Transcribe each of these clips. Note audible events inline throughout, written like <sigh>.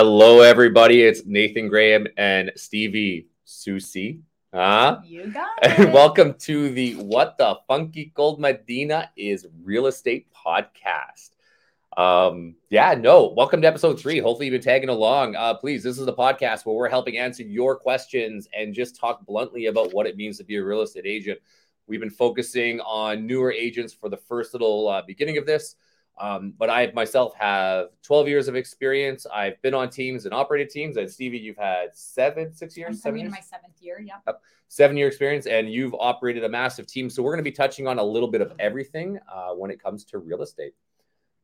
Hello, everybody. It's Nathan Graham and Steevie Soucie. Huh? You got And it. welcome to the What the Funky Cold Medina is Real Estate Podcast. Um, yeah, no, welcome to episode three. Hopefully, you've been tagging along. Uh, please, this is the podcast where we're helping answer your questions and just talk bluntly about what it means to be a real estate agent. We've been focusing on newer agents for the first little uh, beginning of this. Um, but I myself have 12 years of experience. I've been on teams and operated teams. And Steevie, you've had seven, six years, I'm seven years, my seventh year. Yep. seven year experience, and you've operated a massive team. So we're going to be touching on a little bit of everything uh, when it comes to real estate.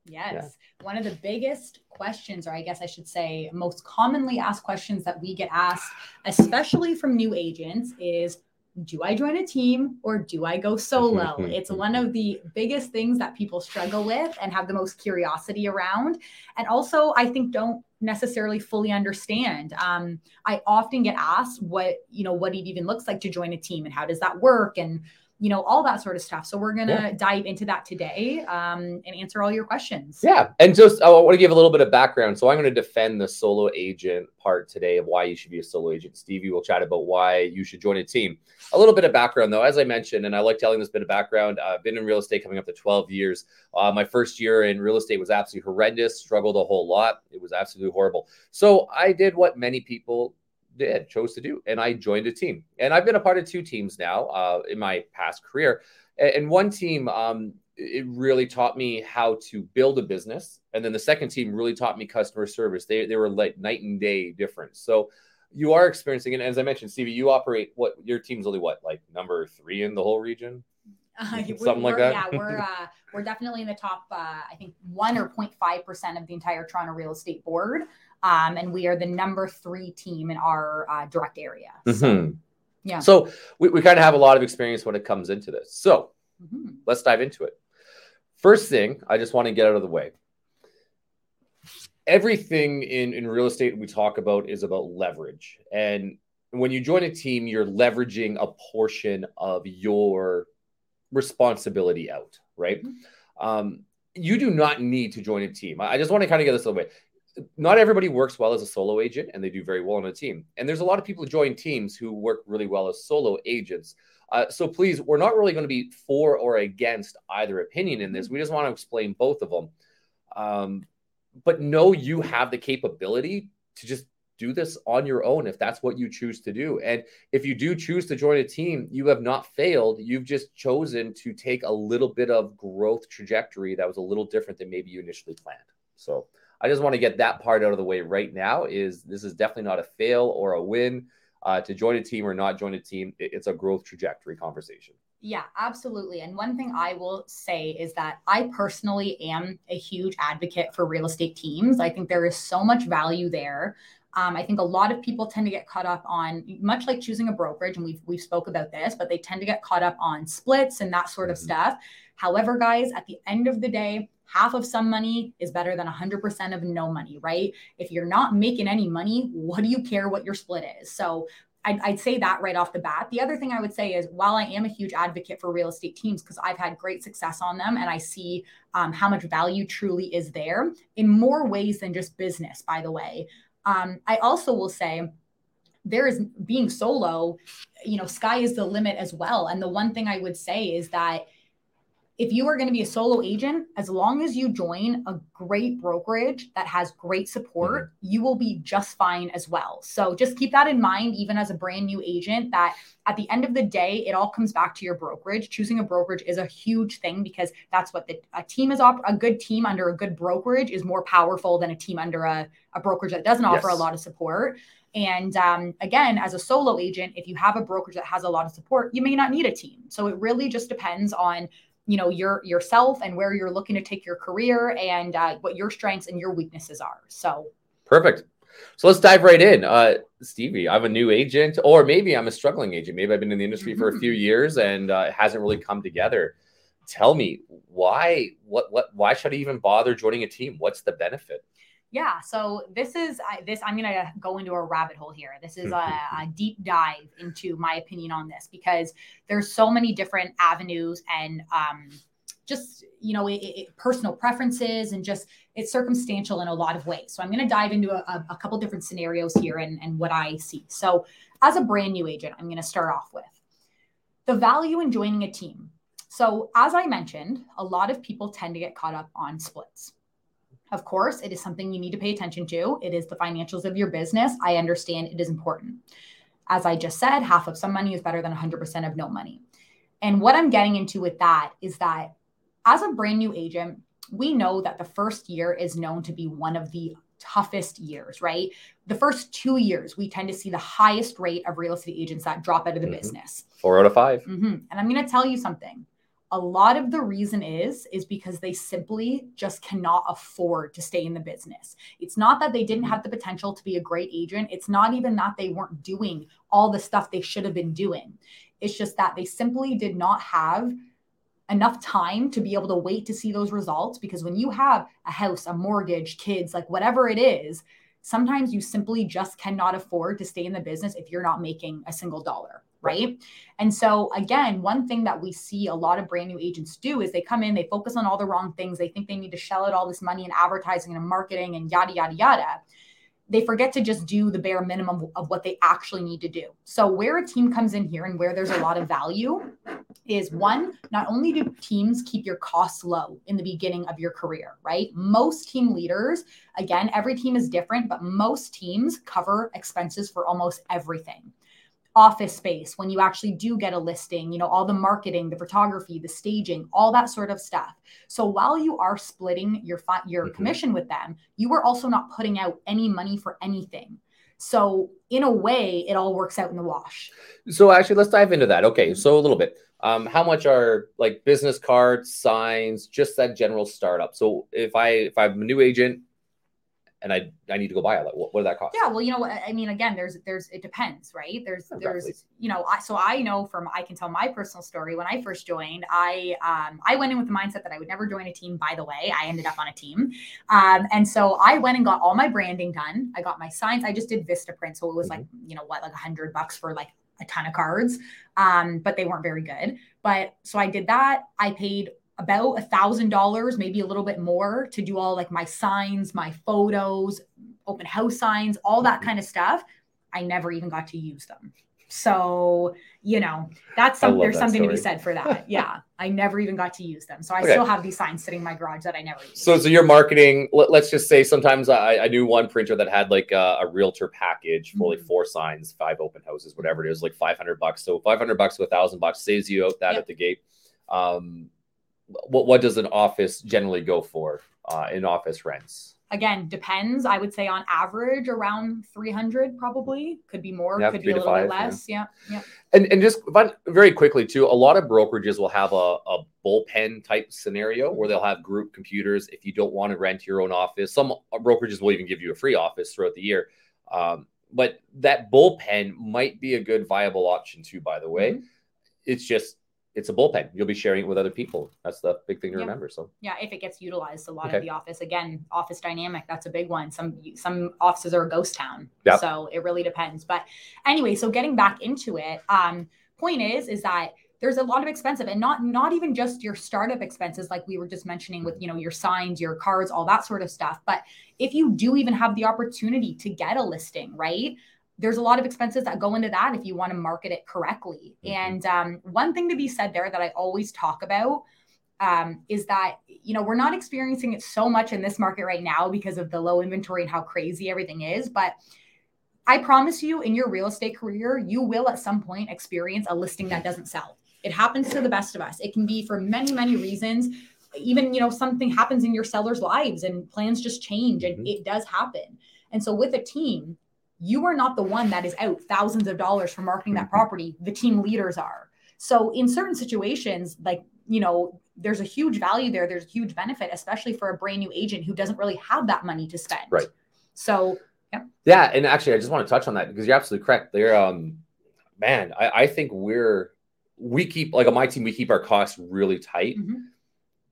Yes. One of the biggest questions, or I guess I should say, most commonly asked questions that we get asked, especially from new agents, is do I join a team or do I go solo? <laughs> it's one of the biggest things that people struggle with and have the most curiosity around. And also, I think, don't necessarily fully understand. Um, I often get asked what, you know, what it even looks like to join a team and how does that work? And you know all that sort of stuff so we're going to Yeah. dive into that today um, and answer all your questions Yeah, and just I want to give a little bit of background. So I'm going to defend the solo agent part today of why you should be a solo agent. Stevie will chat about why you should join a team. A little bit of background, though, as I mentioned, and I like telling this bit of background. Uh, I've been in real estate coming up to 12 years. Uh, my first year in real estate was absolutely horrendous. Struggled a whole lot. It was absolutely horrible. So I did what many people did chose to do and i joined a team. And i've been a part of two teams now uh, in my past career. And one team um, it really taught me how to build a business and then the second team really taught me customer service. They, they were like night and day difference so you are experiencing and as i mentioned steevie you operate what your team's only what like number three in the whole region? <laughs> Uh, Something like that? Yeah, we're <laughs> uh, we're definitely in the top. Uh, I think one or 0.5 percent of the entire Toronto real estate board, um, and we are the number three team in our uh, direct area. So, Mhm. yeah. so we, we kind of have a lot of experience when it comes into this so mhm. let's dive into it. First thing, I just want to get out of the way. Everything in, in real estate we talk about is about leverage. And when you join a team, you're leveraging a portion of your responsibility out, right? Um, you do not need to join a team. I I just want to kind of get this out of the way. Not everybody works well as a solo agent and they do very well on a team. And there's a lot of people who join teams who work really well as solo agents. Uh, so please, we're not really going to be for or against either opinion in this. We just want to explain both of them. Um, but know you have the capability to just do this on your own if that's what you choose to do. And if you do choose to join a team, you have not failed. You've just chosen to take a little bit of growth trajectory that was a little different than maybe you initially planned. So I just want to get that part out of the way right now. Is this is definitely not a fail or a win uh, to join a team or not join a team. It's a growth trajectory conversation. Yeah, absolutely. And one thing I will say is that I personally am a huge advocate for real estate teams. I think there is so much value there. Um, I think a lot of people tend to get caught up on, much like choosing a brokerage, and we've we've spoke about this, but they tend to get caught up on splits and that sort of Mhm. stuff. However, guys, at the end of the day, half of some money is better than 100% of no money, right? If you're not making any money, what do you care what your split is? So I'd, I'd say that right off the bat. The other thing I would say is while I am a huge advocate for real estate teams because I've had great success on them and I see um, how much value truly is there in more ways than just business, by the way. Um, I also will say there is being solo, you know, sky is the limit as well. And the one thing I would say is that if you are going to be a solo agent, as long as you join a great brokerage that has great support, you will be just fine as well. So just keep that in mind, even as a brand new agent, that at the end of the day, it all comes back to your brokerage. Choosing a brokerage is a huge thing because that's what the, a team is. Op- a good team under a good brokerage is more powerful than a team under a, a brokerage that doesn't offer Yes. a lot of support. And um, again, as a solo agent, if you have a brokerage that has a lot of support, you may not need a team. So it really just depends on you know your yourself and where you're looking to take your career and uh, what your strengths and your weaknesses are. So Perfect. So let's dive right in. Uh, Steevie, I'm a new agent, or maybe I'm a struggling agent. Maybe I've been in the industry for a few <laughs> years and uh, it hasn't really come together. Tell me why? What? What? Why should I even bother joining a team? What's the benefit? Yeah, so this is I, this. I'm gonna go into a rabbit hole here. This is hmm, a, hmm, hmm. a deep dive into my opinion on this because there's so many different avenues and um, just you know it, it, personal preferences and just it's circumstantial in a lot of ways so i'm going to dive into a, a, couple different scenarios here and, and what i see so as a brand new agent i'm going to start off with the value in joining a team so as i mentioned a lot of people tend to get caught up on splits of course it is something you need to pay attention to it is the financials of your business i understand it is important as i just said half of some money is better than 100% of no money and what i'm getting into with that is that as a brand new agent, we know that the first year is known to be one of the toughest years, right? The first two years, we tend to see the highest rate of real estate agents that drop out of the mm-hmm. business. Four out of 5 mm-hmm. And I'm going to tell you something. A lot of the reason is is because they simply just cannot afford to stay in the business. It's not that they didn't mm-hmm. have the potential to be a great agent. It's not even that they weren't doing all the stuff they should have been doing. It's just that they simply did not have enough time to be able to wait to see those results because when you have a house, a mortgage, kids, like whatever it is, sometimes you simply just cannot afford to stay in the business if you're not making a single dollar. Right. And so, again, one thing that we see a lot of brand new agents do is they come in, they focus on all the wrong things. They think they need to shell out all this money in advertising and marketing and yada, yada, yada they forget to just do the bare minimum of what they actually need to do. So, where a team comes in here and where there's a lot of value is one, not only do teams keep your costs low in the beginning of your career, right? Most team leaders, again, every team is different, but most teams cover expenses for almost everything office space when you actually do get a listing you know all the marketing the photography the staging all that sort of stuff. So while you are splitting your fi- your mm-hmm. commission with them you are also not putting out any money for anything. So in a way it all works out in the wash. So actually let's dive into that. Okay so a little bit. Um, how much are like business cards signs just that general startup? So if i if i'm a new agent and I I need to go buy it. Like, what, what did that cost? Yeah, well, you know, I mean, again, there's there's it depends, right? There's there's you know, I, so I know from I can tell my personal story. When I first joined, I um I went in with the mindset that I would never join a team. By the way, I ended up on a team, um, and so I went and got all my branding done. I got my signs. I just did Vista Vistaprint, so it was mm-hmm. like you know what, like a hundred bucks for like a ton of cards, um, but they weren't very good. But so I did that. I paid about a thousand dollars, maybe a little bit more to do all like my signs, my photos, open house signs, all that kind of stuff. I never even got to use them. So, you know, that's some, there's that something story. to be said for that. <laughs> Yeah. I never even got to use them. So I okay. still have these signs sitting in my garage that I never use. So, so your marketing, let, us just say sometimes I, I knew one printer that had like a, a realtor package for mm-hmm. like four signs, five open houses, whatever it is, like 500 bucks. So 500 bucks to a thousand bucks saves you out that yep. at the gate. Um, what what does an office generally go for uh, in office rents? Again, depends. I would say on average around 300 probably. Could be more, yeah, could be a little five, bit less. Yeah. yeah. And and just but very quickly too, a lot of brokerages will have a, a bullpen type scenario where they'll have group computers if you don't want to rent your own office. Some brokerages will even give you a free office throughout the year. Um, but that bullpen might be a good viable option too, by the way. Mm-hmm. It's just it's a bullpen. You'll be sharing it with other people. That's the big thing to yeah. remember. So yeah, if it gets utilized a lot okay. of the office again, office dynamic, that's a big one. Some some offices are a ghost town. Yep. So it really depends. But anyway, so getting back into it, um, point is is that there's a lot of expensive and not not even just your startup expenses like we were just mentioning with you know your signs your cards all that sort of stuff but if you do even have the opportunity to get a listing right there's a lot of expenses that go into that if you want to market it correctly. Mm-hmm. And um, one thing to be said there that I always talk about um, is that you know we're not experiencing it so much in this market right now because of the low inventory and how crazy everything is, but I promise you, in your real estate career, you will at some point experience a listing that doesn't sell. It happens to the best of us. It can be for many, many reasons. Even you know something happens in your sellers' lives and plans just change, and mm-hmm. it does happen. And so with a team, you are not the one that is out thousands of dollars for marketing that mm-hmm. property. The team leaders are. So in certain situations, like, you know, there's a huge value there. There's a huge benefit, especially for a brand new agent who doesn't really have that money to spend. Right. So yeah. Yeah. And actually I just want to touch on that because you're absolutely correct. They're um man, I, I think we're we keep like on my team, we keep our costs really tight. Mm-hmm.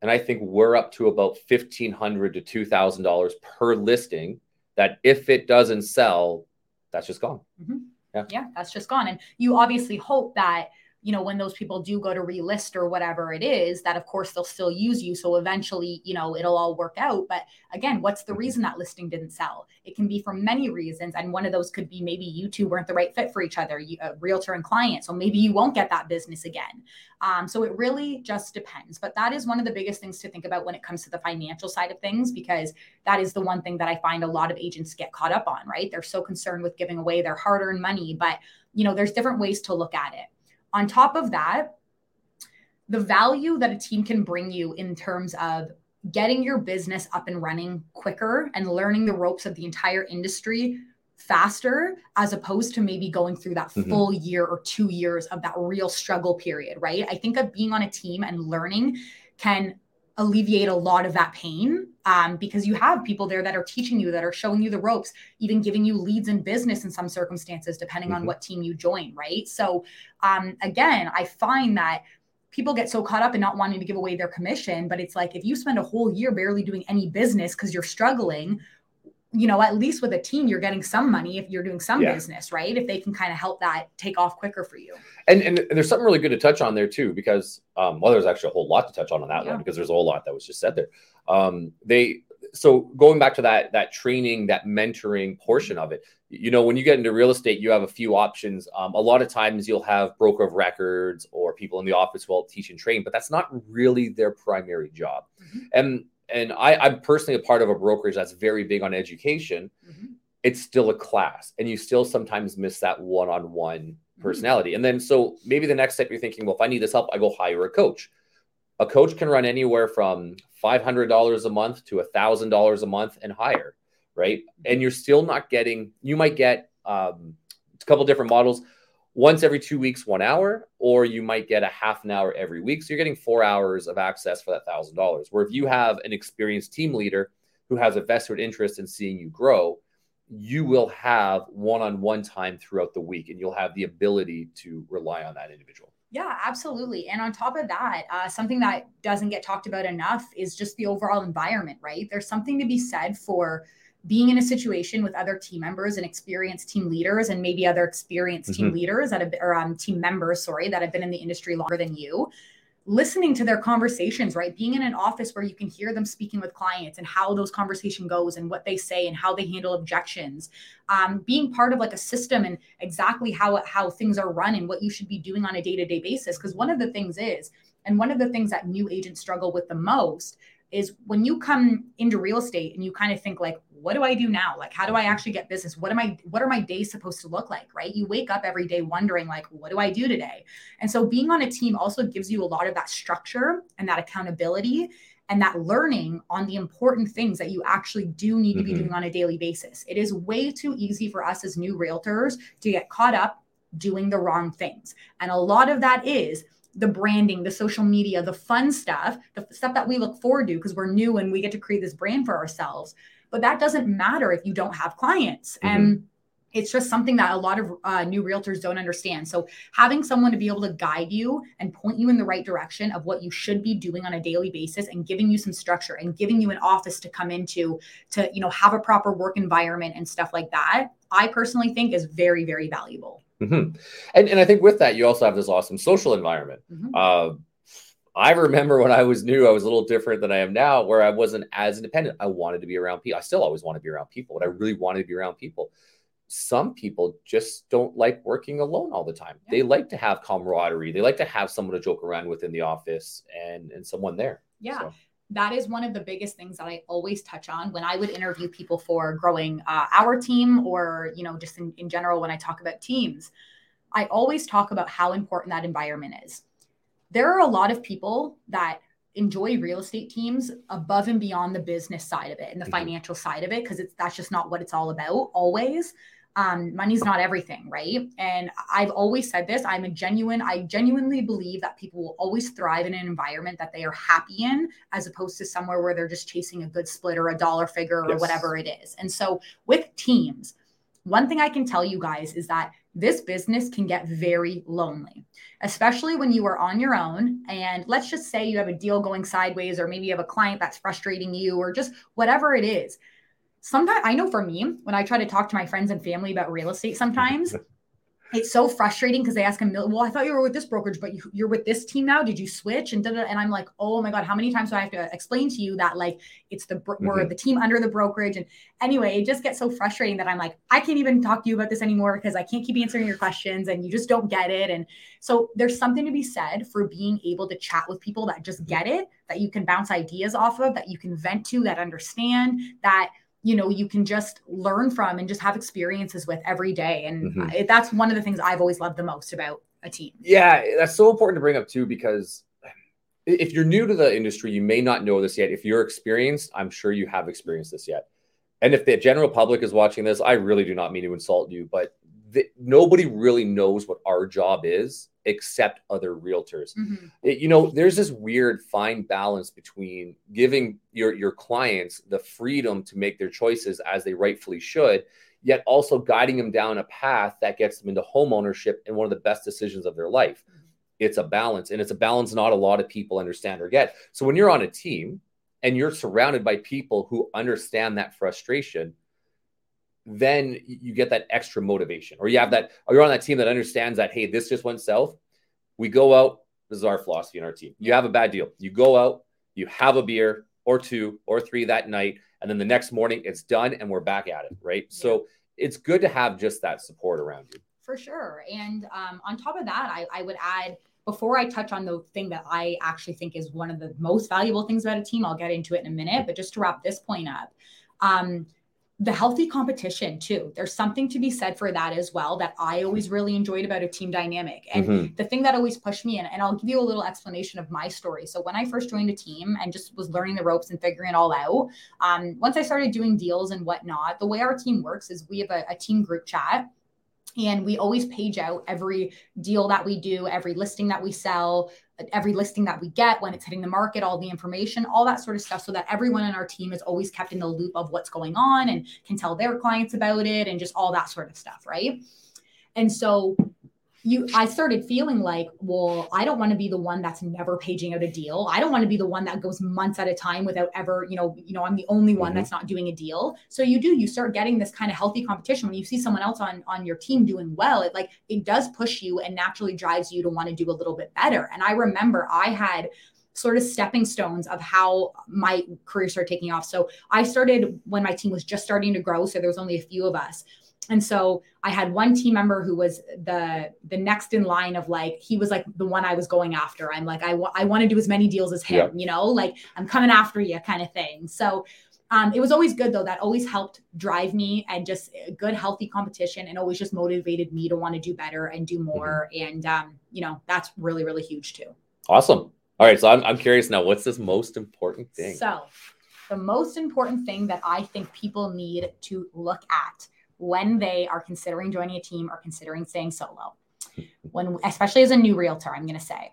And I think we're up to about fifteen hundred to two thousand dollars per listing. That if it doesn't sell, that's just gone. Mm-hmm. Yeah. Yeah, that's just gone. And you obviously hope that you know, when those people do go to relist or whatever it is, that of course they'll still use you. So eventually, you know, it'll all work out. But again, what's the reason that listing didn't sell? It can be for many reasons. And one of those could be maybe you two weren't the right fit for each other, you, a realtor and client. So maybe you won't get that business again. Um, so it really just depends. But that is one of the biggest things to think about when it comes to the financial side of things, because that is the one thing that I find a lot of agents get caught up on, right? They're so concerned with giving away their hard earned money. But, you know, there's different ways to look at it on top of that, the value that a team can bring you in terms of getting your business up and running quicker and learning the ropes of the entire industry faster as opposed to maybe going through that mm-hmm. full year or two years of that real struggle period, right? I think of being on a team and learning can alleviate a lot of that pain um, because you have people there that are teaching you, that are showing you the ropes, even giving you leads in business in some circumstances, depending mm-hmm. on what team you join, right? So, um, again, I find that people get so caught up in not wanting to give away their commission, but it's like if you spend a whole year barely doing any business because you're struggling, you know, at least with a team, you're getting some money if you're doing some yeah. business, right? If they can kind of help that take off quicker for you. And, and there's something really good to touch on there too, because um, well, there's actually a whole lot to touch on on that yeah. one because there's a whole lot that was just said there. Um, they so going back to that that training, that mentoring portion of it, you know, when you get into real estate, you have a few options. Um, a lot of times you'll have broker of records or people in the office will teach and train, but that's not really their primary job. Mm-hmm. And and I, I'm personally a part of a brokerage that's very big on education. Mm-hmm. It's still a class, and you still sometimes miss that one-on-one mm-hmm. personality. Mm-hmm. And then, so maybe the next step you're thinking, well, if I need this help, I go hire a coach. A coach can run anywhere from $500 a month to $1,000 a month and higher, right? Mm-hmm. And you're still not getting, you might get um, a couple different models once every two weeks, one hour, or you might get a half an hour every week. So you're getting four hours of access for that thousand dollars. Where if you have an experienced team leader who has a vested interest in seeing you grow, you will have one on one time throughout the week and you'll have the ability to rely on that individual. Yeah, absolutely. And on top of that, uh, something that doesn't get talked about enough is just the overall environment, right? There's something to be said for being in a situation with other team members and experienced team leaders and maybe other experienced mm-hmm. team leaders that have or um, team members sorry that have been in the industry longer than you listening to their conversations right? Being in an office where you can hear them speaking with clients and how those conversation goes and what they say and how they handle objections. Um, being part of like a system and exactly how how things are run and what you should be doing on a day-to-day basis. Because one of the things is and one of the things that new agents struggle with the most is when you come into real estate and you kind of think like what do i do now? Like how do i actually get business? What am i what are my days supposed to look like right? You wake up every day wondering like what do i do today? And so being on a team also gives you a lot of that structure and that accountability and that learning on the important things that you actually do need to be mm-hmm. doing on a daily basis. It is way too easy for us as new realtors to get caught up doing the wrong things. And a lot of that is the branding, the social media, the fun stuff, the stuff that we look forward to because we're new and we get to create this brand for ourselves. But that doesn't matter if you don't have clients. Mm-hmm. And it's just something that a lot of uh, new realtors don't understand. So having someone to be able to guide you and point you in the right direction of what you should be doing on a daily basis and giving you some structure and giving you an office to come into to you know have a proper work environment and stuff like that, I personally think is very very valuable. Mm-hmm. And and I think with that, you also have this awesome social environment. Mm-hmm. Uh, I remember when I was new, I was a little different than I am now, where I wasn't as independent. I wanted to be around people. I still always want to be around people, but I really wanted to be around people. Some people just don't like working alone all the time. Yeah. They like to have camaraderie. They like to have someone to joke around with in the office and and someone there. Yeah. So that is one of the biggest things that I always touch on when I would interview people for growing uh, our team or, you know, just in, in general when I talk about teams. I always talk about how important that environment is. There are a lot of people that enjoy real estate teams above and beyond the business side of it and the mm-hmm. financial side of it because it's that's just not what it's all about always um, money's not everything, right? And I've always said this. I'm a genuine, I genuinely believe that people will always thrive in an environment that they are happy in, as opposed to somewhere where they're just chasing a good split or a dollar figure or yes. whatever it is. And so with teams, one thing I can tell you guys is that this business can get very lonely, especially when you are on your own. And let's just say you have a deal going sideways, or maybe you have a client that's frustrating you, or just whatever it is sometimes I know for me, when I try to talk to my friends and family about real estate, sometimes <laughs> it's so frustrating because they ask him, well, I thought you were with this brokerage, but you, are with this team now. Did you switch? And and I'm like, oh my god, how many times do I have to explain to you that like it's the mm-hmm. we're the team under the brokerage? And anyway, it just gets so frustrating that I'm like, I can't even talk to you about this anymore because I can't keep answering your questions and you just don't get it. And so there's something to be said for being able to chat with people that just get it, that you can bounce ideas off of, that you can vent to, that understand that you know you can just learn from and just have experiences with every day. And mm-hmm. that's one of the things i've always loved the most about a team. Yeah that's so important to bring up too because if you're new to the industry you may not know this yet. If you're experienced i'm sure you have experienced this yet. And if the general public is watching this i really do not mean to insult you but the, nobody really knows what our job is except other realtors. Mm-hmm. It, you know, there's this weird fine balance between giving your your clients the freedom to make their choices as they rightfully should, yet also guiding them down a path that gets them into home ownership and one of the best decisions of their life. Mm-hmm. It's a balance, and it's a balance not a lot of people understand or get. So when you're on a team and you're surrounded by people who understand that frustration, then you get that extra motivation, or you have that, or you're on that team that understands that, hey, this just went south. We go out. This is our philosophy in our team. You have a bad deal. You go out, you have a beer or two or three that night, and then the next morning it's done and we're back at it. Right. Yeah. So it's good to have just that support around you. For sure. And um, on top of that, I, I would add, before I touch on the thing that I actually think is one of the most valuable things about a team, I'll get into it in a minute. But just to wrap this point up, um, the healthy competition too. There's something to be said for that as well that I always really enjoyed about a team dynamic. And mm-hmm. the thing that always pushed me in, and I'll give you a little explanation of my story. So when I first joined a team and just was learning the ropes and figuring it all out, um, once I started doing deals and whatnot, the way our team works is we have a, a team group chat and we always page out every deal that we do, every listing that we sell, every listing that we get when it's hitting the market, all the information, all that sort of stuff, so that everyone in our team is always kept in the loop of what's going on and can tell their clients about it and just all that sort of stuff. Right. And so you I started feeling like, well, I don't want to be the one that's never paging out a deal. I don't want to be the one that goes months at a time without ever, you know, you know, I'm the only one mm-hmm. that's not doing a deal. So you do, you start getting this kind of healthy competition when you see someone else on on your team doing well, it like it does push you and naturally drives you to want to do a little bit better. And I remember I had sort of stepping stones of how my career started taking off. So I started when my team was just starting to grow. So there was only a few of us and so i had one team member who was the the next in line of like he was like the one i was going after. I'm like i, w- I want to do as many deals as him yeah. you know? Like i'm coming after you kind of thing. So um, it was always good though. That always helped drive me and just good healthy competition and always just motivated me to want to do better and do more. Mm-hmm. and um, you know that's really really huge too. Awesome. All right. So I'm, I'm curious now what's this most important thing? So the most important thing that i think people need to look at when they are considering joining a team or considering staying solo. When, especially as a new realtor, I'm going to say,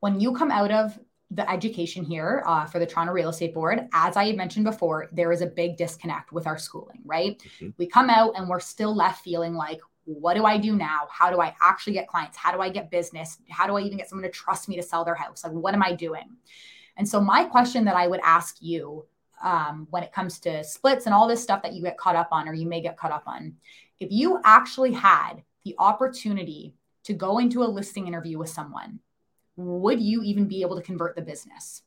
when you come out of the education here uh, for the Toronto Real Estate Board, as I had mentioned before, there is a big disconnect with our schooling, right? Mm-hmm. We come out and we're still left feeling like, what do I do now? How do I actually get clients? How do I get business? How do I even get someone to trust me to sell their house? Like, what am I doing? And so, my question that I would ask you um, when it comes to splits and all this stuff that you get caught up on or you may get caught up on. If you actually had the opportunity to go into a listing interview with someone, would you even be able to convert the business?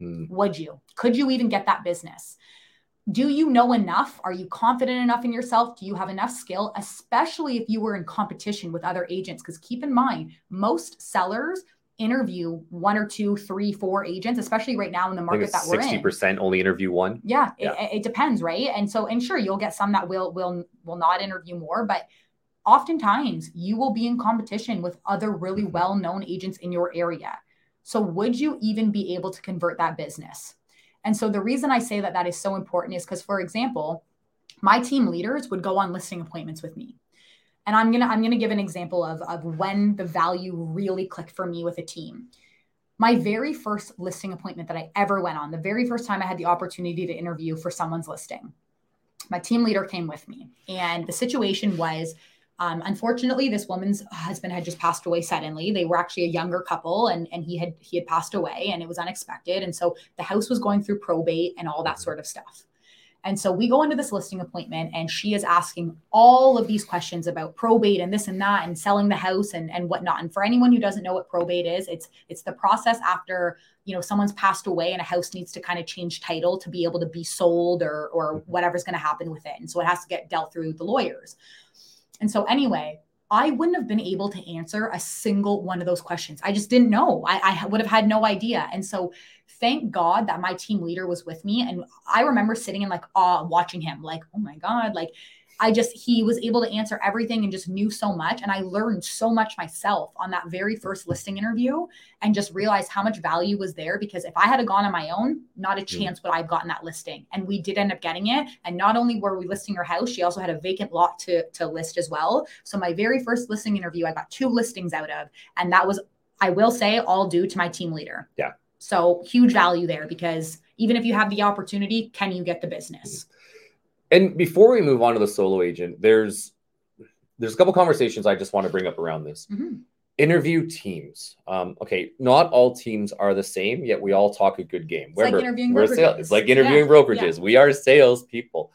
Hmm. Would you? Could you even get that business? Do you know enough? Are you confident enough in yourself? Do you have enough skill, especially if you were in competition with other agents? Because keep in mind, most sellers interview one or two, three, four agents, especially right now in the market that we're 60% in. 60% only interview one. Yeah, yeah. It, it, depends, right? And so, and sure, you'll get some that will will will not interview more, but oftentimes you will be in competition with other really mm-hmm. well-known agents in your area. So, would you even be able to convert that business? And so, the reason I say that that is so important is because, for example, my team leaders would go on listing appointments with me and i'm gonna i'm gonna give an example of of when the value really clicked for me with a team. My very first listing appointment that i ever went on the very first time i had the opportunity to interview for someone's listing my team leader came with me. And the situation was um, unfortunately this woman's husband had just passed away suddenly. They were actually a younger couple and, and he had he had passed away and it was unexpected. And so the house was going through probate and all that sort of stuff And so we go into this listing appointment and she is asking all of these questions about probate and this and that and selling the house and, and whatnot. And for anyone who doesn't know what probate is, it's it's the process after you know someone's passed away and a house needs to kind of change title to be able to be sold or or mm-hmm. whatever's going to happen with it. And so it has to get dealt through the lawyers. And so anyway, I wouldn't have been able to answer a single one of those questions. I just didn't know. I, I would have had no idea. And so thank God that my team leader was with me. And I remember sitting in like awe watching him, like, oh my God, like I just, he was able to answer everything and just knew so much. And I learned so much myself on that very first listing interview and just realized how much value was there. Because if I had gone on my own, not a chance would I have gotten that listing. And we did end up getting it. And not only were we listing her house, she also had a vacant lot to, to list as well. So my very first listing interview, I got two listings out of. And that was, I will say, all due to my team leader. Yeah. So huge value there because even if you have the opportunity, can you get the business? And before we move on to the solo agent, there's there's a couple conversations I just want to bring up around this. Mm-hmm. Interview teams. Um, okay, not all teams are the same, yet we all talk a good game. It's Remember, like interviewing we're brokerages. Sales, it's like interviewing yeah. brokerages. Yeah. We are salespeople.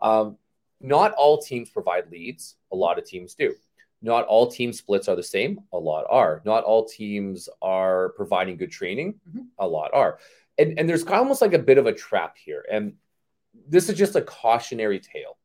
Um, not all teams provide leads. A lot of teams do. Not all team splits are the same. A lot are. Not all teams are providing good training. Mm-hmm. A lot are. And, and there's almost like a bit of a trap here. And this is just a cautionary tale.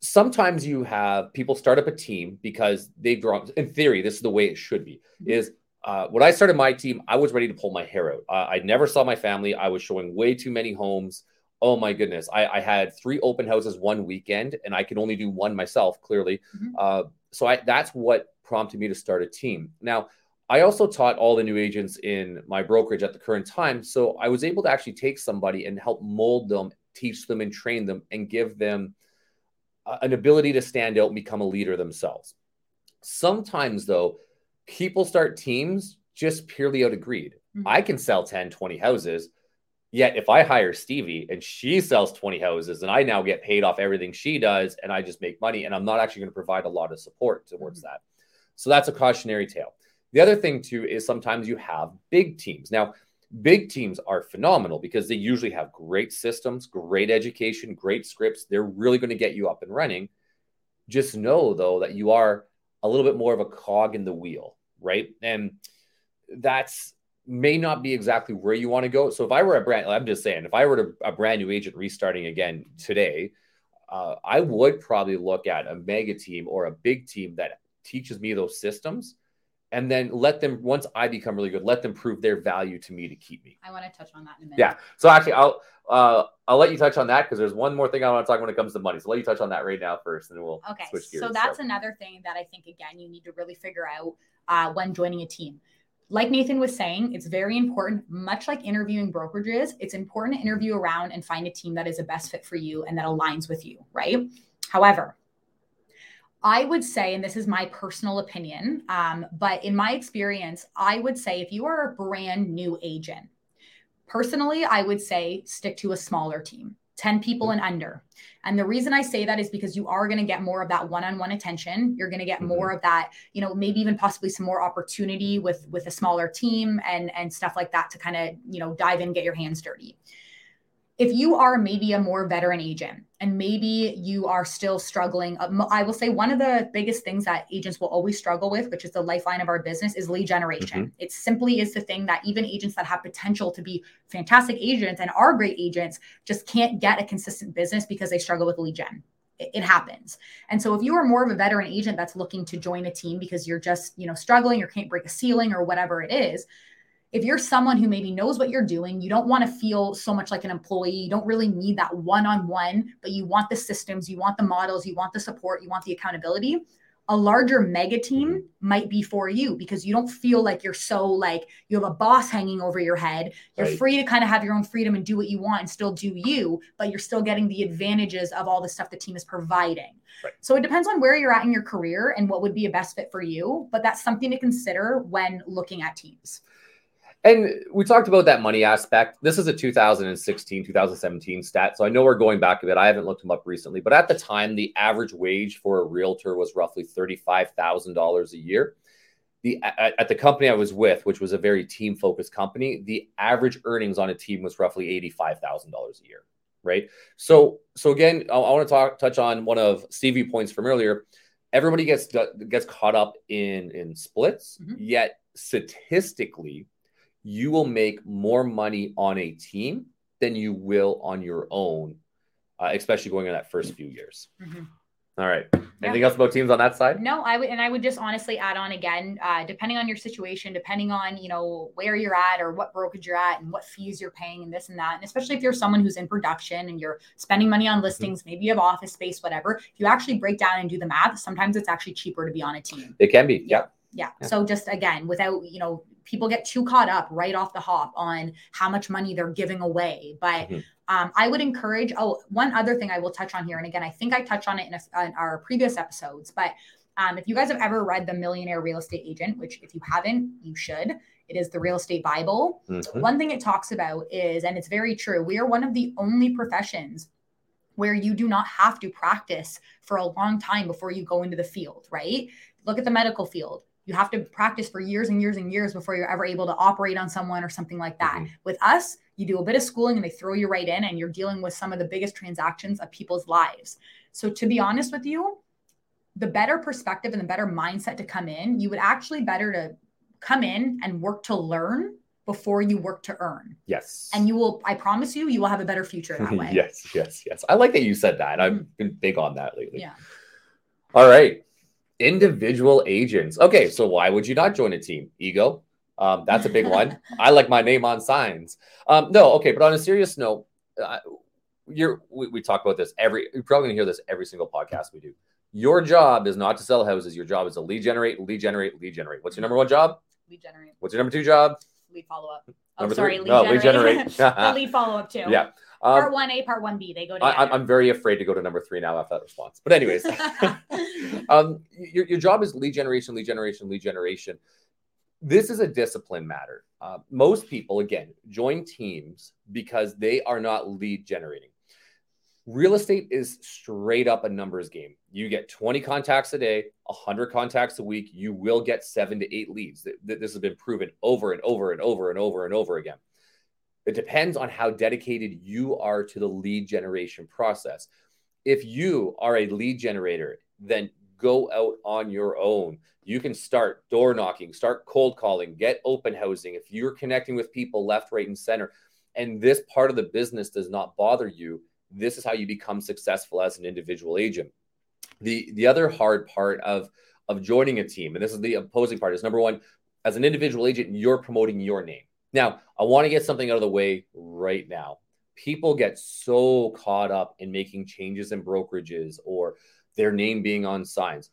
Sometimes you have people start up a team because they've drawn, in theory, this is the way it should be. Is uh, when I started my team, I was ready to pull my hair out. Uh, I never saw my family. I was showing way too many homes. Oh my goodness. I, I had three open houses one weekend and I could only do one myself, clearly. Mm-hmm. Uh, so I, that's what prompted me to start a team. Now, I also taught all the new agents in my brokerage at the current time. So I was able to actually take somebody and help mold them, teach them, and train them, and give them an ability to stand out and become a leader themselves. Sometimes, though, people start teams just purely out of greed. Mm-hmm. I can sell 10, 20 houses. Yet if I hire Steevie and she sells 20 houses and I now get paid off everything she does and I just make money and I'm not actually going to provide a lot of support towards mm-hmm. that. So that's a cautionary tale. The other thing too is sometimes you have big teams. Now, big teams are phenomenal because they usually have great systems, great education, great scripts. They're really going to get you up and running. Just know though that you are a little bit more of a cog in the wheel, right? And that's may not be exactly where you want to go. So if I were a brand, I'm just saying, if I were to, a brand new agent restarting again today, uh, I would probably look at a mega team or a big team that teaches me those systems and then let them once I become really good, let them prove their value to me to keep me. I want to touch on that in a minute. Yeah. So actually, I'll uh, I'll let you touch on that because there's one more thing I want to talk when it comes to money. So let you touch on that right now first, and then we'll okay. Switch gears, so that's so. another thing that I think again you need to really figure out uh, when joining a team. Like Nathan was saying, it's very important, much like interviewing brokerages, it's important to interview around and find a team that is a best fit for you and that aligns with you, right? However, I would say, and this is my personal opinion, um, but in my experience, I would say if you are a brand new agent, personally, I would say stick to a smaller team. 10 people and under. And the reason I say that is because you are going to get more of that one-on-one attention. You're going to get mm-hmm. more of that, you know, maybe even possibly some more opportunity with with a smaller team and and stuff like that to kind of, you know, dive in, get your hands dirty if you are maybe a more veteran agent and maybe you are still struggling, uh, I will say one of the biggest things that agents will always struggle with, which is the lifeline of our business, is lead generation. Mm-hmm. It simply is the thing that even agents that have potential to be fantastic agents and are great agents just can't get a consistent business because they struggle with lead gen it happens. And so if you are more of a veteran agent that's looking to join a team because you're just, you know, struggling or can't break a ceiling or whatever it is, if you're someone who maybe knows what you're doing, you don't want to feel so much like an employee, you don't really need that one on one, but you want the systems, you want the models, you want the support, you want the accountability. A larger mega team mm-hmm. might be for you because you don't feel like you're so like you have a boss hanging over your head. You're right. free to kind of have your own freedom and do what you want and still do you, but you're still getting the advantages of all the stuff the team is providing. Right. So it depends on where you're at in your career and what would be a best fit for you, but that's something to consider when looking at teams. And we talked about that money aspect. This is a 2016, 2017 stat. So I know we're going back a bit. I haven't looked them up recently, but at the time, the average wage for a realtor was roughly $35,000 a year. The, at the company I was with, which was a very team focused company, the average earnings on a team was roughly $85,000 a year. right? So, so again, I, I want to talk touch on one of Stevie points from earlier. Everybody gets gets caught up in in splits, Mhm. yet statistically, you will make more money on a team than you will on your own, uh, especially going in that first few years. Mhm. All right. Anything else about teams on that side? No, I would, and I would just honestly add on again, uh, depending on your situation, depending on you know where you're at or what brokerage you're at and what fees you're paying and this and that, and especially if you're someone who's in production and you're spending money on listings, maybe you have office space, whatever. If you actually break down and do the math, sometimes it's actually cheaper to be on a team. It can be. Yeah. Yeah. Yeah. So just again, without you know, people get too caught up right off the hop on how much money they're giving away, but. Mhm. Um, I would encourage. Oh, one other thing I will touch on here, and again, I think I touched on it in, a, in our previous episodes, but um, if you guys have ever read The Millionaire Real Estate Agent, which if you haven't, you should, it is the real estate Bible. Mhm. One thing it talks about is, and it's very true, we are one of the only professions where you do not have to practice for a long time before you go into the field, right? Look at the medical field. You have to practice for years and years and years before you're ever able to operate on someone or something like that. Mhm. With us, you do a bit of schooling and they throw you right in, and you're dealing with some of the biggest transactions of people's lives. So, to be honest with you, the better perspective and the better mindset to come in, you would actually better to come in and work to learn before you work to earn. Yes. And you will, I promise you, you will have a better future that <laughs> way. yes, yes, yes. I like that you said that. I've been big on that lately. Yeah. All right. Individual agents. Okay, so why would you not join a team? Ego. Um, that's a big one. <laughs> I like my name on signs. Um, no, okay, but on a serious note, uh, you're we, we talk about this every. You're probably gonna hear this every single podcast we do. Your job is not to sell houses. Your job is to lead generate, lead generate, lead generate. What's your number one job? Lead generate, What's your number two job? lead follow up. Oh, Number sorry, three? lead No, generate. lead generate. <laughs> lead follow up too. <laughs> yeah. Um, part one A, part one B. They go together. I, I'm- I'm very afraid to go to number three now after that response. But anyways, <laughs> <laughs> um, your, your job is lead generation, lead generation, lead generation. This is a discipline matter. Uh, most people, again, join teams because they are not lead generating. Real estate is straight up a numbers game. You get 20 contacts a day, 100 contacts a week. You will get seven to eight leads. Th- th- This has been proven over and over and over and over and over again. It depends on how dedicated you are to the lead generation process. If you are a lead generator, then go out on your own. You can start door knocking, start cold calling, get open housing. If you're connecting with people left, right, and center, and this part of the business does not bother you, this is how you become successful as an individual agent. The the other hard part of of joining a team, and this is the opposing part, is number one, as an individual agent, you're promoting your name. Now, I want to get something out of the way right now. People get so caught up in making changes in brokerages or their name being on signs.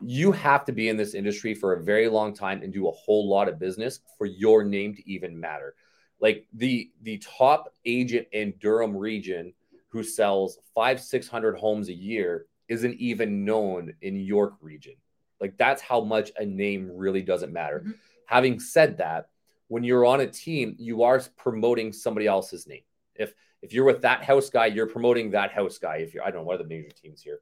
You have to be in this industry for a very long time and do a whole lot of business for your name to even matter. Like the the top agent in Durham region who sells five, six hundred homes a year isn't even known in York region. Like that's how much a name really doesn't matter. Mhm. Having said that, when you're on a team, you are promoting somebody else's name. If if you're with that house guy, you're promoting that house guy. If you're, I don't know, what are the major teams here?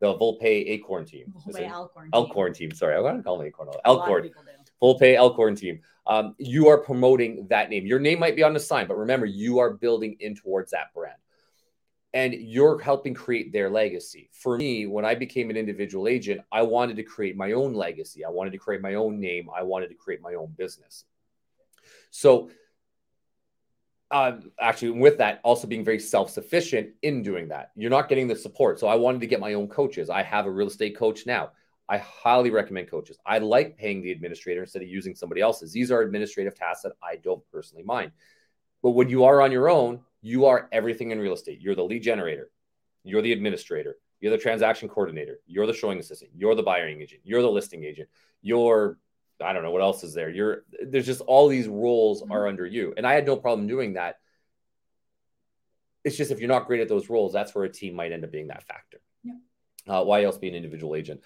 The Volpe Acorn team. Way it? Alcorn. Elkhorn team. Sorry, I to call them Acorn. A lot of Elkhorn. people do. Volpe Alcorn team. Um, you are promoting that name. Your name might be on the sign, but remember, you are building in towards that brand. And you're helping create their legacy. For me, when I became an individual agent, I wanted to create my own legacy. I wanted to create my own name. I wanted to create my own business. So, um, actually, with that, also being very self sufficient in doing that. You're not getting the support. So, I wanted to get my own coaches. I have a real estate coach now. I highly recommend coaches. I like paying the administrator instead of using somebody else's. These are administrative tasks that I don't personally mind. But when you are on your own, you are everything in real estate. You're the lead generator, you're the administrator, you're the transaction coordinator, you're the showing assistant, you're the buying agent, you're the listing agent, you're I don't know what else is there. You're there's just all these roles Mhm. are under you. And I had no problem doing that. It's just if you're not great at those roles, that's where a team might end up being that factor. Yeah. Uh, why else be an individual agent?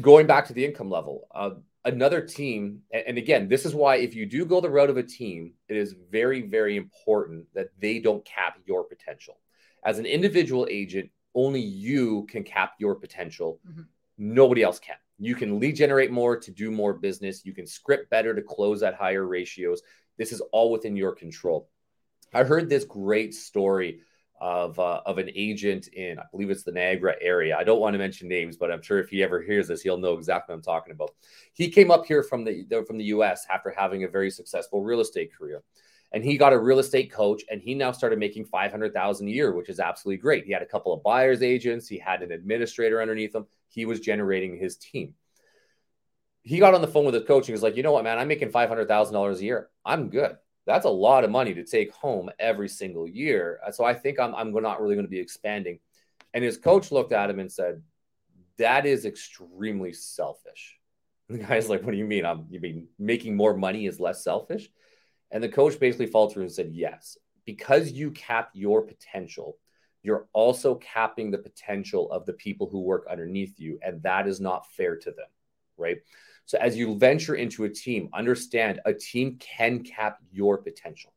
Going back to the income level, uh, another team, and, and again, this is why if you do go the route of a team, it is very, very important that they don't cap your potential. As an individual agent, only you can cap your potential. Mhm. Nobody else can. You can lead generate more to do more business. You can script better to close at higher ratios. This is all within your control. I heard this great story of uh, of an agent in I believe it's the Niagara area. I don't want to mention names, but I'm sure if he ever hears this, he'll know exactly what I'm talking about. He came up here from the from the U.S. after having a very successful real estate career, and he got a real estate coach, and he now started making five hundred thousand a year, which is absolutely great. He had a couple of buyers agents, he had an administrator underneath him. He was generating his team. He got on the phone with his coach and was like, "You know what, man? I'm making five hundred thousand dollars a year. I'm good." that's a lot of money to take home every single year. So I think I'm, I'm not really going to be expanding. And his coach looked at him and said, that is extremely selfish. And <laughs> the guy's like, what do you mean? I'm, you mean making more money is less selfish? And the coach basically faltered and said, yes, because you cap your potential, you're also capping the potential of the people who work underneath you. And that is not fair to them. Right. So as you venture into a team, understand a team can cap your potential.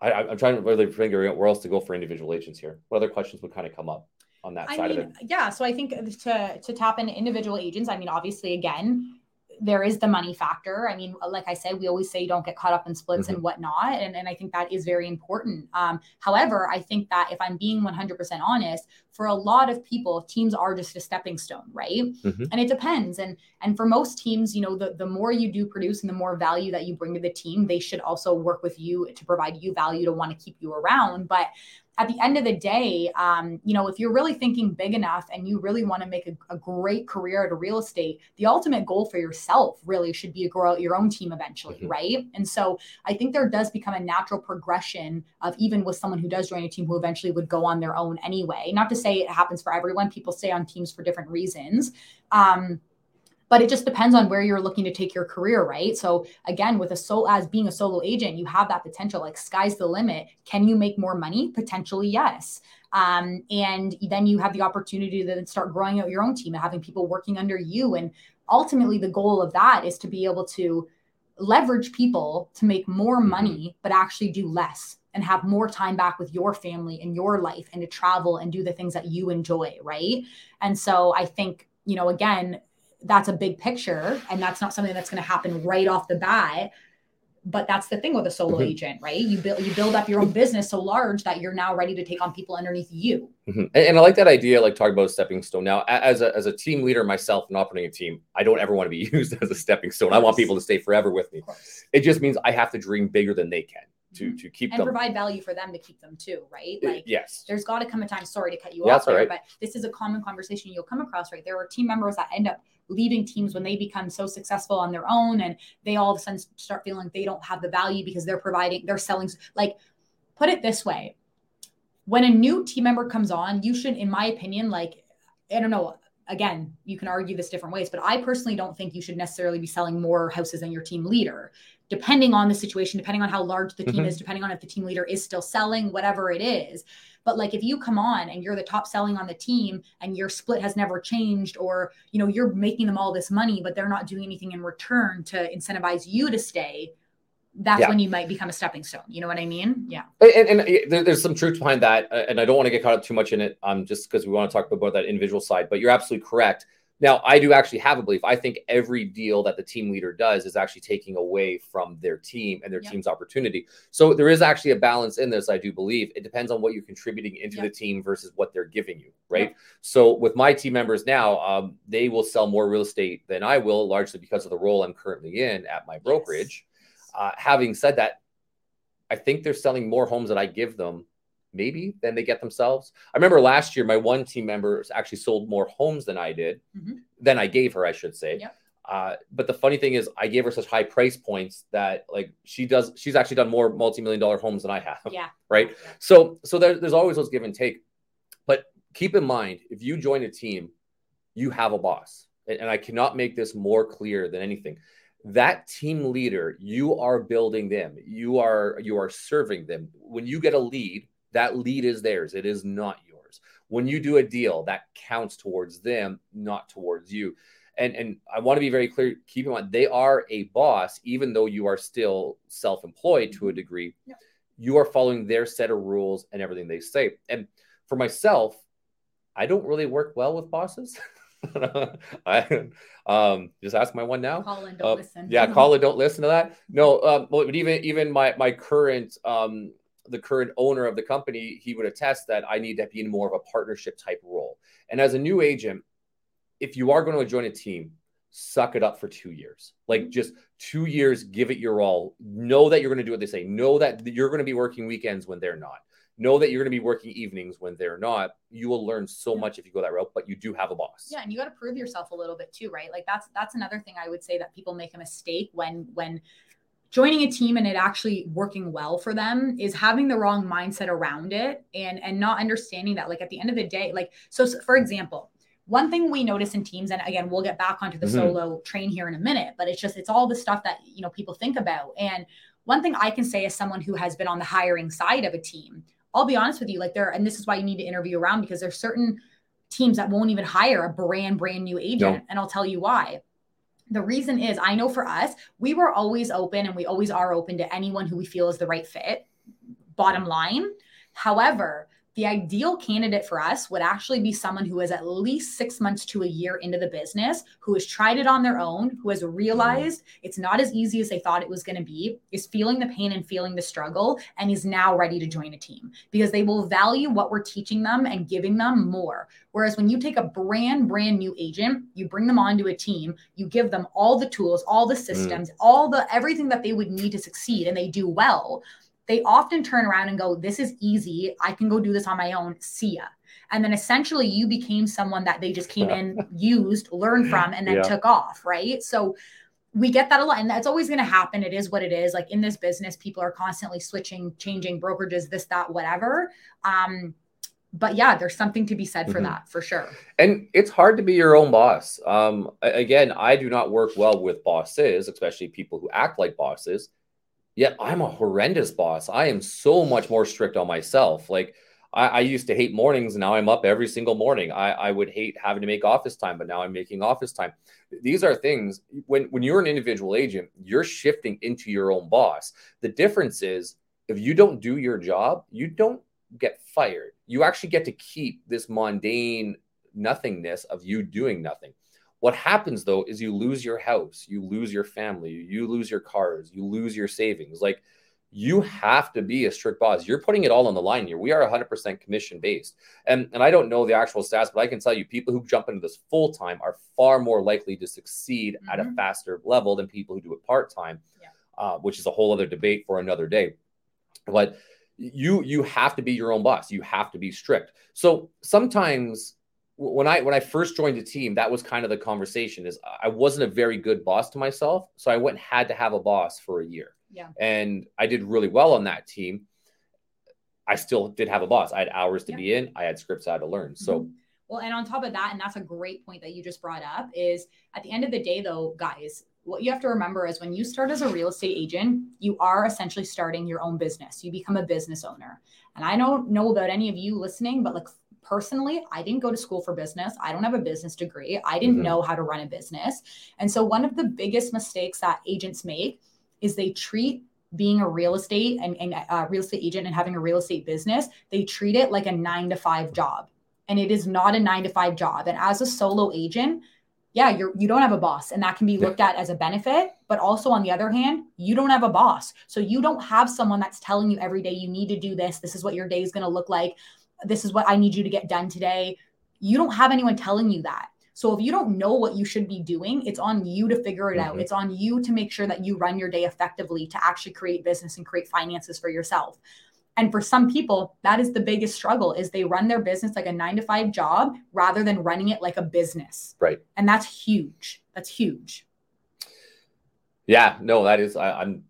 I, am trying to really figure out where else to go for individual agents here. What other questions would kind of come up on that I side mean, of it? Yeah, so I think to to tap into individual agents, I mean, obviously, again, there is the money factor. I mean, like I said, we always say don't get caught up in splits mm-hmm. and whatnot. And, and I think that is very important. Um, however, I think that if I'm being 100% honest, for a lot of people, teams are just a stepping stone, right? Mm-hmm. And it depends. And and for most teams, you know, the, the more you do produce and the more value that you bring to the team, they should also work with you to provide you value to want to keep you around. But at the end of the day, um, you know, if you're really thinking big enough and you really want to make a, a, great career out of real estate, the ultimate goal for yourself really should be to grow out your own team eventually, mm-hmm. right? And so I think there does become a natural progression of even with someone who does join a team who eventually would go on their own anyway. Not to say it happens for everyone, people stay on teams for different reasons. Um, but it just depends on where you're looking to take your career right? So again with a soul as being a solo agent you have that potential like sky's the limit. Can you make more money? Potentially yes. Um, and then you have the opportunity to then start growing out your own team and having people working under you. And ultimately the goal of that is to be able to leverage people to make more mm-hmm. money but actually do less and have more time back with your family and your life and to travel and do the things that you enjoy right? And so i think you know again that's a big picture and that's not something that's going to happen right off the bat. But that's the thing with a solo mm-hmm. agent right? You build you build up your own business so large that you're now ready to take on people underneath you. Mm-hmm. and, and, i like that idea like talking about a stepping stone. Now as a, as a team leader myself and operating a team i don't ever want to be <laughs> used as a stepping stone. I want people to stay forever with me. It just means i have to dream bigger than they can to mm-hmm. to keep and them. provide value for them to keep them too, right? Like yes, there's got to come a time. Sorry to cut you yeah, off there, right. but this is a common conversation you'll come across, right? There are team members that end up leaving teams when they become so successful on their own, and they all of a sudden start feeling like they don't have the value because they're providing, they're selling. Like, put it this way: when a new team member comes on, you should, in my opinion, like I don't know again, you can argue this different ways, but I personally don't think you should necessarily be selling more houses than your team leader depending on the situation, depending on how large the team mm-hmm. is, depending on if the team leader is still selling, whatever it is. But like if you come on and you're the top selling on the team and your split has never changed, or you know, you're making them all this money, but they're not doing anything in return to incentivize you to stay, that's yeah. when you might become a stepping stone. You know what I mean? Yeah. And, and, there's some truth behind that. And I don't want to get caught up too much in it, um, just because we want to talk about that individual side. But you're absolutely correct. Now, I do actually have a belief. I think every deal that the team leader does is actually taking away from their team and their yep. team's opportunity. So there is actually a balance in this, I do believe. It depends on what you're contributing into yep. the team versus what they're giving you, right? Yep. So with my team members now, um, they will sell more real estate than I will, largely because of the role I'm currently in at my brokerage. Yes. Uh, having said that, I think they're selling more homes that I give them maybe than they get themselves. I remember last year, my one team member actually sold more homes than I did, mm-hmm. than I gave her, I should say. Yep. Uh, but the funny thing is, I gave her such high price points that like she does, she's actually done more multi-million dollar homes than I have. Yeah. <laughs> Right. Yeah. So, so there, there's always those give and take. But keep in mind, if you join a team, you have a boss, and, and I cannot make this more clear than anything that team leader you are building them you are you are serving them when you get a lead that lead is theirs, it is not yours. When you do a deal, that counts towards them, not towards you. And, and I want to be very clear, keep in mind, they are a boss, even though you are still self employed to a degree. Yeah. You are following their set of rules and everything they say. And for myself, I don't really work well with bosses. <laughs> I um, just ask my one now. Call and don't uh, listen. Yeah, call and <laughs> don't listen to that. No, um, but even even my my current um, the current owner of the company, he would attest that I need to be in more of a partnership type role. And as a new agent, if you are going to join a team, suck it up for two years. Like mm-hmm. just two years, give it your all. Know that you're going to do what they say. Know that you're going to be working weekends when they're not. Know that you're going to be working evenings when they're not. You will learn so much if you go that route, but you do have a boss. Yeah, and you got to prove yourself a little bit too, right? Like that's that's another thing I would say that people make a mistake when when joining a team and it actually working well for them is having the wrong mindset around it and and not understanding that like at the end of the day like so, so for example one thing we notice in teams and again we'll get back onto the mm-hmm. solo train here in a minute but it's just it's all the stuff that you know people think about and one thing i can say as someone who has been on the hiring side of a team i'll be honest with you like there and this is why you need to interview around because there's certain teams that won't even hire a brand brand new agent no. and i'll tell you why the reason is I know for us, we were always open and we always are open to anyone who we feel is the right fit, bottom line. However, the ideal candidate for us would actually be someone who is at least six months to a year into the business, who has tried it on their own, who has realized it's not as easy as they thought it was going to be, is feeling the pain and feeling the struggle, and is now ready to join a team because they will value what we're teaching them and giving them more. Whereas when you take a brand, brand new agent, you bring them onto a team, you give them all the tools, all the mm. systems, mm. all the everything that they would need to succeed, and they do well they often turn around and go, This is easy. I can go do this on my own. See ya. And then essentially you became someone that they just came in, used, learned from, and then yeah. took off. Right. So we get that a lot. And that's always going to happen. It is what it is. Like in this business, people are constantly switching, changing brokerages, this, that, whatever. Um, but yeah, there's something to be said for mm-hmm. that for sure. And it's hard to be your own boss. Um, again, I do not work well with bosses, especially people who act like bosses. Yet I'm a horrendous boss. I am so much more strict on myself. Like I, I used to hate mornings, now I'm up every single morning. I, I would hate having to make office time, but now I'm making office time. These are things when when you're an individual agent, you're shifting into your own boss. The difference is if you don't do your job, you don't get fired. You actually get to keep this mundane nothingness of you doing nothing. What happens though is you lose your house, you lose your family, you lose your cars, you lose your savings. Like you have to be a strict boss. You're putting it all on the line here. We are 100% commission based. And, and I don't know the actual stats, but I can tell you people who jump into this full time are far more likely to succeed mm-hmm. at a mm-hmm. faster level than people who do it part time, yeah. uh, which is a whole other debate for another day. But you you have to be your own boss. You have to be strict. So sometimes when I when I first joined the team, that was kind of the conversation. Is I wasn't a very good boss to myself, so I went and had to have a boss for a year. Yeah, and I did really well on that team. I still did have a boss. I had hours to yeah. be in. I had scripts I had to learn. So. Mm-hmm. Well, and on top of that, and that's a great point that you just brought up, is at the end of the day, though, guys, what you have to remember is when you start as a real estate agent, you are essentially starting your own business. You become a business owner. And I don't know about any of you listening, but like personally, I didn't go to school for business. I don't have a business degree. I didn't mm-hmm. know how to run a business. And so, one of the biggest mistakes that agents make is they treat being a real estate and, and a real estate agent and having a real estate business, they treat it like a nine to five job. And it is not a nine to five job. And as a solo agent, yeah, you're you don't have a boss, and that can be looked at as a benefit. But also on the other hand, you don't have a boss, so you don't have someone that's telling you every day you need to do this. This is what your day is going to look like this is what I need you to get done today. You don't have anyone telling you that. So if you don't know what you should be doing, it's on you to figure it mm-hmm. out. It's on you to make sure that you run your day effectively to actually create business and create finances for yourself. And for some people, that is the biggest struggle is they run their business like a 9 to 5 job rather than running it like a business. Right. And that's huge. That's huge. Yeah, no, that is I, I'm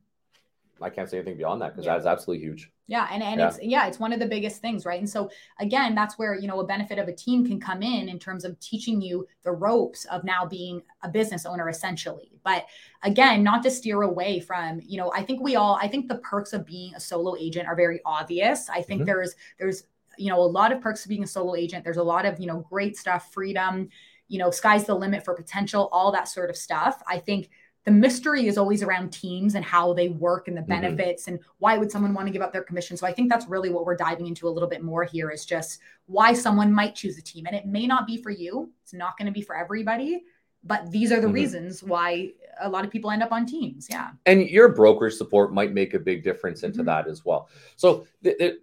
I can't say anything beyond that because yeah. that is absolutely huge. Yeah, and and yeah. it's yeah, it's one of the biggest things, right? And so again, that's where you know a benefit of a team can come in in terms of teaching you the ropes of now being a business owner essentially. But again, not to steer away from, you know, I think we all I think the perks of being a solo agent are very obvious. I think mm-hmm. there's there's you know a lot of perks of being a solo agent. There's a lot of, you know, great stuff, freedom, you know, sky's the limit for potential, all that sort of stuff. I think the mystery is always around teams and how they work and the mm-hmm. benefits mm-hmm. and why would someone want to give up their commission so i think that's really what we're diving into a little bit more here is just why someone might choose a team and it may not be for you it's not going to be for everybody but these are the Mhm. reasons why a lot of people end up on teams. Yeah. and your brokerage support might make a big difference into Mhm. that as well. So th- th-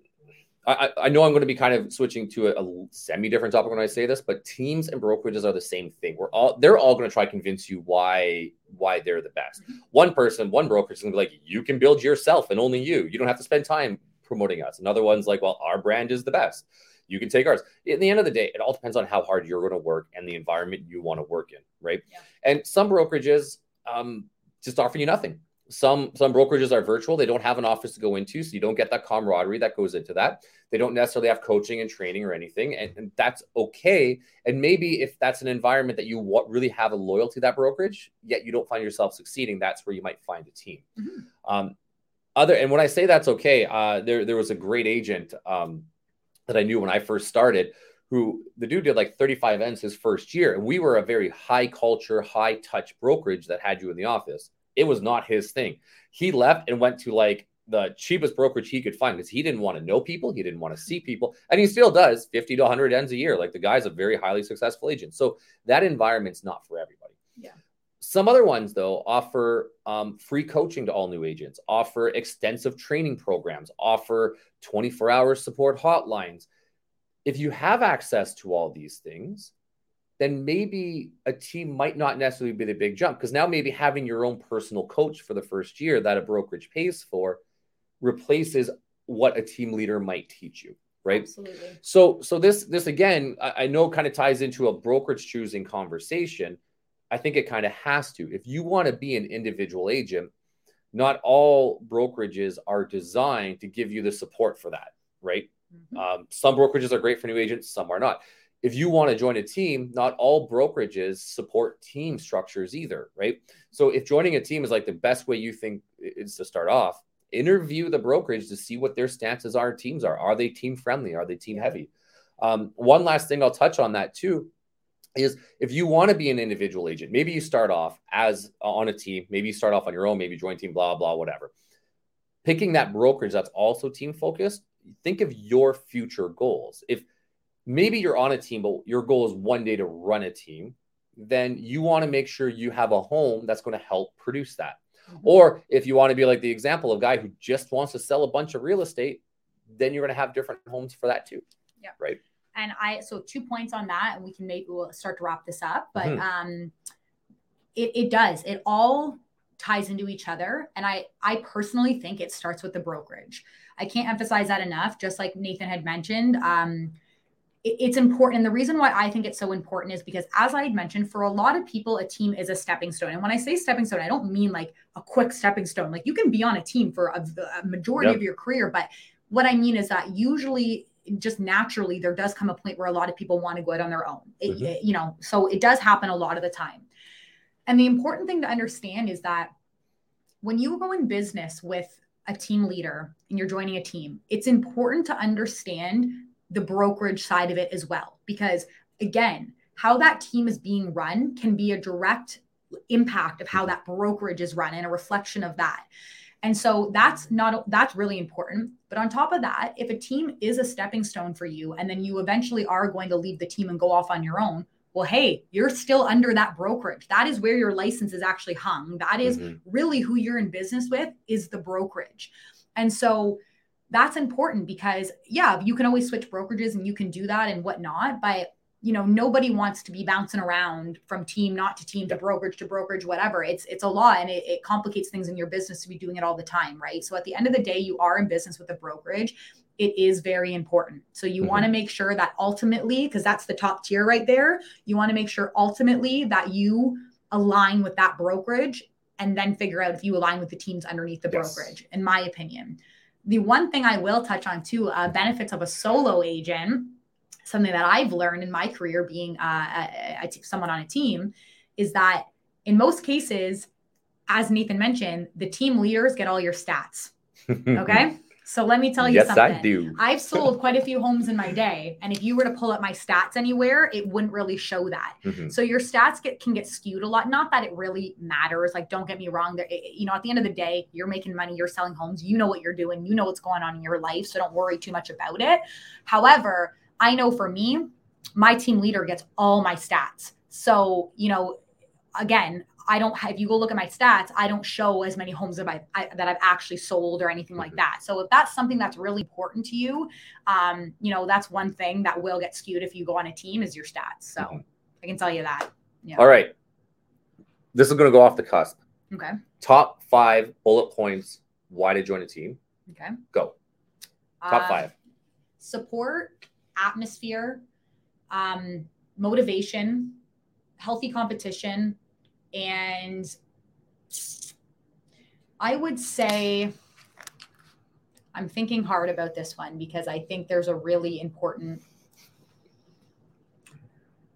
I, I- know I'm going to be kind of switching to a, a semi different topic when I say this, but teams and brokerages are the same thing. We're all they're all going to try to convince you why why they're the best. Mhm. One person, one broker is going to be like, you can build yourself and only you. You don't have to spend time promoting us. Another one's like, well, our brand is the best. You can take ours. At the end of the day, it all depends on how hard you're going to work and the environment you want to work in, right? Yeah. And some brokerages um, just offer you nothing. Some some brokerages are virtual. They don't have an office to go into, so you don't get that camaraderie that goes into that. They don't necessarily have coaching and training or anything, and, and that's okay. And maybe if that's an environment that you wa- really have a loyalty to that brokerage, yet you don't find yourself succeeding, that's where you might find a team. Mhm. Um, other and when I say that's okay, uh, there there was a great agent um, that I knew when I first started. Who the dude did like 35 ends his first year, and we were a very high culture, high touch brokerage that had you in the office. It was not his thing. He left and went to like the cheapest brokerage he could find because he didn't want to know people, he didn't want to see people, and he still does 50 to 100 ends a year. Like the guy's a very highly successful agent. So that environment's not for everybody. Yeah. Some other ones, though, offer um, free coaching to all new agents, offer extensive training programs, offer 24 hour support hotlines. If you have access to all these things, then maybe a team might not necessarily be the big jump because now maybe having your own personal coach for the first year that a brokerage pays for replaces what a team leader might teach you right Absolutely. so so this this again i, I know kind of ties into a brokerage choosing conversation i think it kind of has to if you want to be an individual agent not all brokerages are designed to give you the support for that right Mhm. um, some brokerages are great for new agents, some are not. If you want to join a team, not all brokerages support team structures either, right? So if joining a team is like the best way you think is to start off, interview the brokerage to see what their stances are, teams are. Are they team friendly? Are they team heavy? Um, one last thing I'll touch on that too is if you want to be an individual agent, maybe you start off as on a team, maybe you start off on your own, maybe join team, blah, blah, whatever. Picking that brokerage that's also team focused, think of your future goals. If maybe you're on a team, but your goal is one day to run a team, then you want to make sure you have a home that's going to help produce that. Mhm. Or if you want to be like the example of a guy who just wants to sell a bunch of real estate, then you're going to have different homes for that too. Yeah. Right. And I so two points on that, and we can maybe we'll start to wrap this up. But Mhm. um, it it does it all ties into each other, and I I personally think it starts with the brokerage. I can't emphasize that enough. Just like Nathan had mentioned, um, it's important. And the reason why I think it's so important is because, as I had mentioned, for a lot of people, a team is a stepping stone. And when I say stepping stone, I don't mean like a quick stepping stone. Like you can be on a team for a, a majority Yep. of your career, but what I mean is that usually, just naturally, there does come a point where a lot of people want to go out on their own. It- Mhm. it- you know, so it does happen a lot of the time. And the important thing to understand is that when you go in business with a team leader and you're joining a team, it's important to understand the brokerage side of it as well. Because again, how that team is being run can be a direct impact of how that brokerage is run and a reflection of that. And so that's not that's really important. But on top of that, if a team is a stepping stone for you and then you eventually are going to leave the team and go off on your own, well, hey, you're still under that brokerage. That is where your license is actually hung. That is Mhm. really who you're in business with is the brokerage. And so that's important because yeah, you can always switch brokerages and you can do that and whatnot, but you know, nobody wants to be bouncing around from team not to team to brokerage to brokerage, whatever. It's it's a lot and it, it complicates things in your business to be doing it all the time, right? So at the end of the day, you are in business with a brokerage. It is very important. So you Mhm. want to make sure that ultimately, because that's the top tier right there, you want to make sure ultimately that you align with that brokerage and then figure out if you align with the teams underneath the Yes. brokerage, in my opinion. The one thing I will touch on too, uh, benefits of a solo agent, something that I've learned in my career being uh, a, a, someone on a team, is that in most cases, as Nathan mentioned, the team leaders get all your stats. <laughs> Okay. So let me tell you yes, something. I do. I've <laughs> sold quite a few homes in my day, and if you were to pull up my stats anywhere, it wouldn't really show that. Mhm. So your stats get can get skewed a lot. Not that it really matters. Like, don't get me wrong. There, it- you know, at the end of the day, you're making money. You're selling homes. You know what you're doing. You know what's going on in your life. So don't worry too much about it. However, I know for me, my team leader gets all my stats. So you know, again, I don't have, if you go look at my stats, I don't show as many homes that I've, I, that I've actually sold or anything like Mhm. that. So if that's something that's really important to you, um, you know, that's one thing that will get skewed if you go on a team is your stats. So Mhm. I can tell you that. Yeah. All right. This is going to go off the cusp. Okay. Top five bullet points why to join a team. Okay. Go. Top Uh, five. support, atmosphere, um, motivation, healthy competition, and I would say I'm thinking hard about this one because I think there's a really important.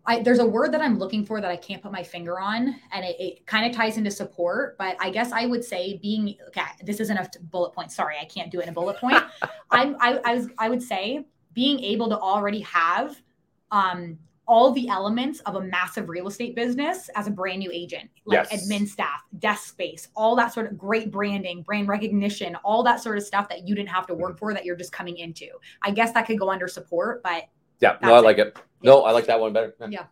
I, there's a word that I'm looking for that I can't put my finger on, and it, it kind of ties into support. But I guess I would say being okay. This isn't a bullet point. Sorry, I can't do it in a bullet point. <laughs> I'm, I, I was, I would say being able to already have um, all the elements of a massive real estate business as a brand new agent, like Yes. admin staff, desk space, all that sort of great branding, brand recognition, all that sort of stuff that you didn't have to Mm-hmm. work for that you're just coming into. I guess that could go under support, but Yeah. No, I like it. No, I like that one better. Yeah.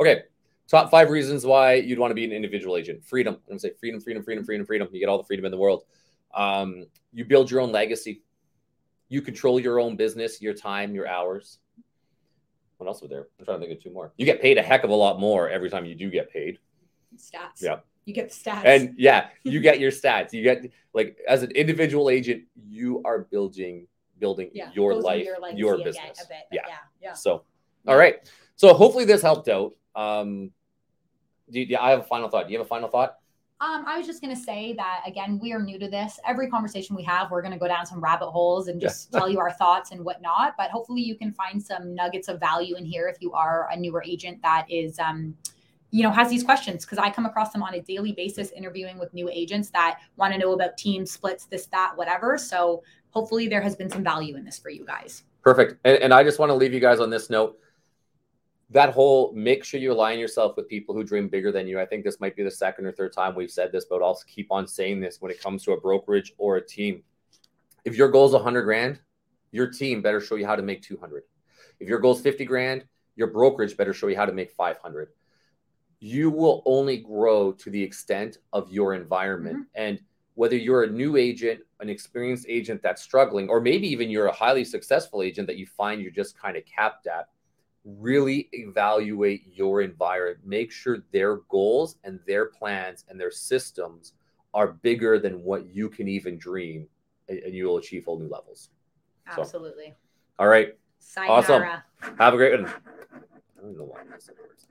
Okay. Top five reasons why you'd want to be an individual agent. Freedom. I'm going to say freedom, freedom, freedom, freedom, freedom. You get all the freedom in the world. Um, you build your own legacy. You control your own business, your time, your hours. What else was there? I'm trying to think of two more. You get paid a heck of a lot more every time you do get paid. stats. Yeah. You get the stats. And yeah, you get your <laughs> stats. You get like as an individual agent, you are building building yeah, your life, legacy your business. a bit. Yeah. Yeah. Yeah. So, all right. So hopefully this helped out. Um, do you, I have a final thought. Do you have a final thought? Um, I was just going to say that again, we are new to this. Every conversation we have, we're going to go down some rabbit holes and just tell you our thoughts and whatnot. But hopefully, you can find some nuggets of value in here if you are a newer agent that is, um, you know, has these questions because I come across them on a daily basis interviewing with new agents that want to know about team splits, this, that, whatever. So hopefully, there has been some value in this for you guys. Perfect. And, and I just want to leave you guys on this note. That whole make sure you align yourself with people who dream bigger than you. I think this might be the second or third time we've said this, but I'll keep on saying this when it comes to a brokerage or a team. If your goal is 100 grand, your team better show you how to make 200. If your goal is 50 grand, your brokerage better show you how to make 500. You will only grow to the extent of your environment. Mm-hmm. And whether you're a new agent, an experienced agent that's struggling, or maybe even you're a highly successful agent that you find you're just kind of capped at, really evaluate your environment. Make sure their goals and their plans and their systems are bigger than what you can even dream, and and you will achieve whole new levels. So- Absolutely. All right. Sayonara. Awesome. Have a great one. I don't know why I said words.